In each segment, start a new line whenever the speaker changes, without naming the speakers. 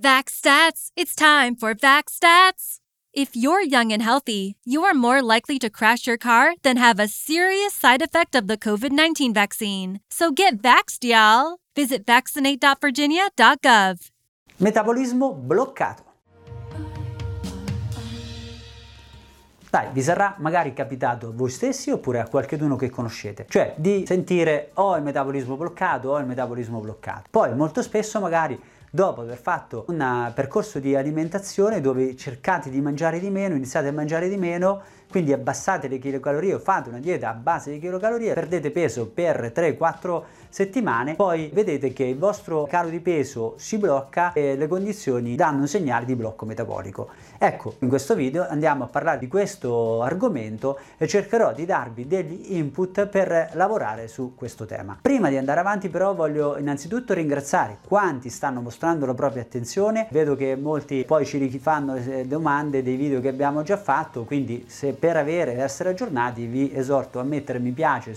VaxStats, it's time for VaxStats. If you're young and healthy, you are more likely to crash your car than have a serious side effect of the COVID 19 vaccine. So get vaxxed, y'all. Visit vaccinate.virginia.gov.
Metabolismo bloccato. Dai, vi sarà magari capitato a voi stessi oppure a qualcuno che conoscete, cioè di sentire ho il metabolismo bloccato, ho il metabolismo bloccato. Poi molto spesso magari dopo aver fatto un percorso di alimentazione dove cercate di mangiare di meno, iniziate a mangiare di meno, quindi abbassate le chilocalorie o fate una dieta a base di chilocalorie, perdete peso per 3-4 settimane, poi vedete che il vostro calo di peso si blocca e le condizioni danno un segnale di blocco metabolico. Ecco, in questo video andiamo a parlare di questo argomento e cercherò di darvi degli input per lavorare su questo tema. Prima di andare avanti però voglio innanzitutto ringraziare quanti stanno mostrando la propria attenzione, vedo che molti poi ci rifanno domande dei video che abbiamo già fatto, quindi se per avere ed essere aggiornati vi esorto a mettere mi piace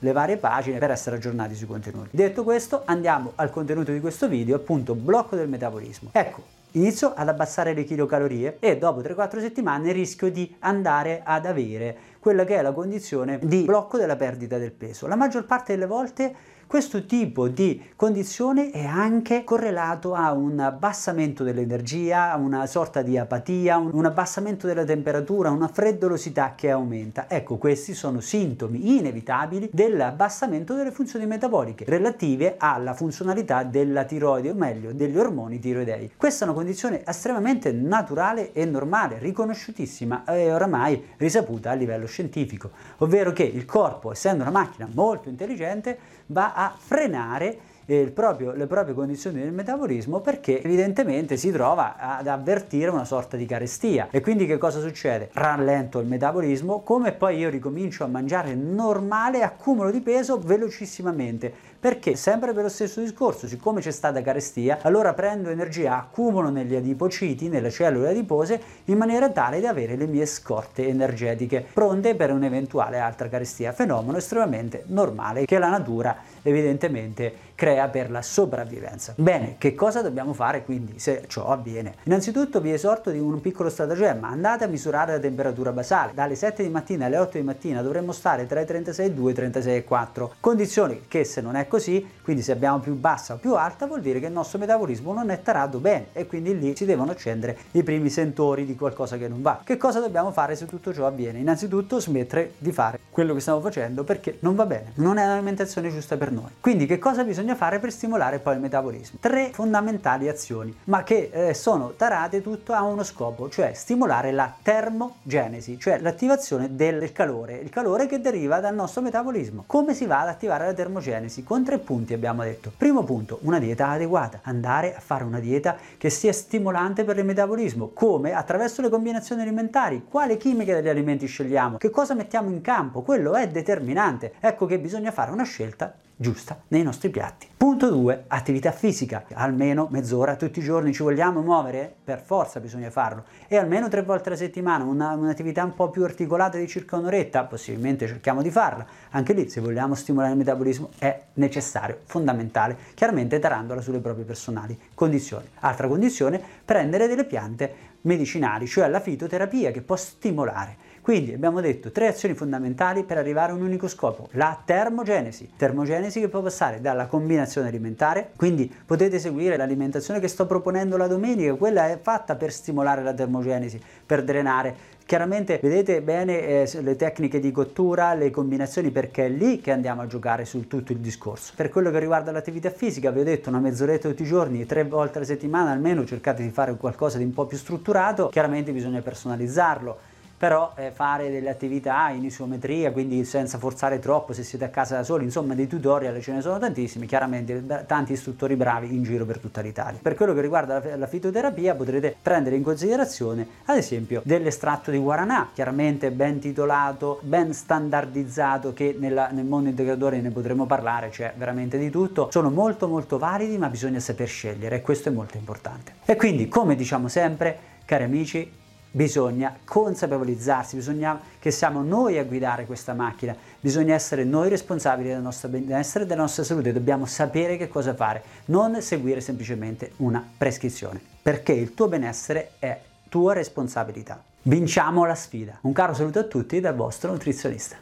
le varie pagine per essere aggiornati sui contenuti. Detto questo, andiamo al contenuto di questo video, appunto blocco del metabolismo. Ecco, inizio ad abbassare le chilocalorie e dopo 3-4 settimane rischio di andare ad avere quella che è la condizione di blocco della perdita del peso. La maggior parte delle volte questo tipo di condizione è anche correlato a un abbassamento dell'energia, a una sorta di apatia, un abbassamento della temperatura, una freddolosità che aumenta. Ecco, questi sono sintomi inevitabili dell'abbassamento delle funzioni metaboliche relative alla funzionalità della tiroide, o meglio, degli ormoni tiroidei. Questa è una condizione estremamente naturale e normale, riconosciutissima e oramai risaputa a livello scientifico, ovvero che il corpo, essendo una macchina molto intelligente, va a frenare eh, proprio, le proprie condizioni del metabolismo perché evidentemente si trova ad avvertire una sorta di carestia e quindi che cosa succede? Rallento il metabolismo come poi io ricomincio a mangiare normale accumulo di peso velocissimamente perché sempre per lo stesso discorso siccome c'è stata carestia allora prendo energia accumulo negli adipociti nelle cellule adipose in maniera tale da avere le mie scorte energetiche pronte per un'eventuale altra carestia fenomeno estremamente normale che la natura evidentemente crea per la sopravvivenza. Bene, che cosa dobbiamo fare quindi se ciò avviene? Innanzitutto vi esorto di un piccolo stratagemma, andate a misurare la temperatura basale, dalle 7 di mattina alle 8 di mattina dovremmo stare tra i 36,2 e i 36,4, condizioni che se non è così, quindi se abbiamo più bassa o più alta vuol dire che il nostro metabolismo non è tarato bene e quindi lì si devono accendere i primi sentori di qualcosa che non va. Che cosa dobbiamo fare se tutto ciò avviene? Innanzitutto smettere di fare quello che stiamo facendo perché non va bene, non è l'alimentazione giusta per noi. Quindi che cosa bisogna fare per stimolare poi il metabolismo. Tre fondamentali azioni, ma che eh, sono tarate tutto a uno scopo, cioè stimolare la termogenesi, cioè l'attivazione del calore, il calore che deriva dal nostro metabolismo. Come si va ad attivare la termogenesi? Con tre punti abbiamo detto. Primo punto, una dieta adeguata, andare a fare una dieta che sia stimolante per il metabolismo, come? Attraverso le combinazioni alimentari, quale chimica degli alimenti scegliamo, che cosa mettiamo in campo, quello è determinante. Ecco che bisogna fare una scelta giusta nei nostri piatti. Punto 2. Attività fisica. Almeno mezz'ora tutti i giorni ci vogliamo muovere? Per forza bisogna farlo. E almeno tre volte alla settimana, una, un'attività un po' più articolata di circa un'oretta, possibilmente cerchiamo di farla. Anche lì, se vogliamo stimolare il metabolismo, è necessario, fondamentale, chiaramente tarandola sulle proprie personali condizioni. Altra condizione, prendere delle piante medicinali, cioè la fitoterapia che può stimolare quindi abbiamo detto tre azioni fondamentali per arrivare a un unico scopo, la termogenesi. Termogenesi che può passare dalla combinazione alimentare, quindi potete seguire l'alimentazione che sto proponendo la domenica, quella è fatta per stimolare la termogenesi, per drenare Chiaramente vedete bene eh, le tecniche di cottura, le combinazioni perché è lì che andiamo a giocare su tutto il discorso. Per quello che riguarda l'attività fisica, vi ho detto una mezz'oretta tutti i giorni, tre volte alla settimana almeno cercate di fare qualcosa di un po' più strutturato, chiaramente bisogna personalizzarlo però eh, fare delle attività in isometria, quindi senza forzare troppo se siete a casa da soli, insomma dei tutorial ce ne sono tantissimi, chiaramente tanti istruttori bravi in giro per tutta l'Italia. Per quello che riguarda la, la fitoterapia potrete prendere in considerazione ad esempio dell'estratto di guaranà, chiaramente ben titolato, ben standardizzato, che nella, nel mondo integratore ne potremo parlare, c'è veramente di tutto, sono molto molto validi ma bisogna saper scegliere e questo è molto importante. E quindi come diciamo sempre, cari amici, bisogna consapevolizzarsi, bisogna che siamo noi a guidare questa macchina, bisogna essere noi responsabili del nostro benessere e della nostra salute, dobbiamo sapere che cosa fare, non seguire semplicemente una prescrizione, perché il tuo benessere è tua responsabilità. Vinciamo la sfida. Un caro saluto a tutti dal vostro nutrizionista.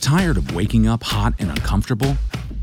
Tired of waking up hot and uncomfortable?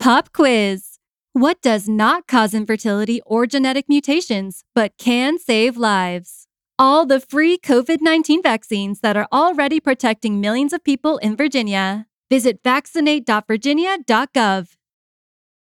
Pop quiz. What does not cause infertility or genetic mutations, but can save lives? All the free COVID 19 vaccines that are already protecting millions of people in Virginia. Visit vaccinate.virginia.gov.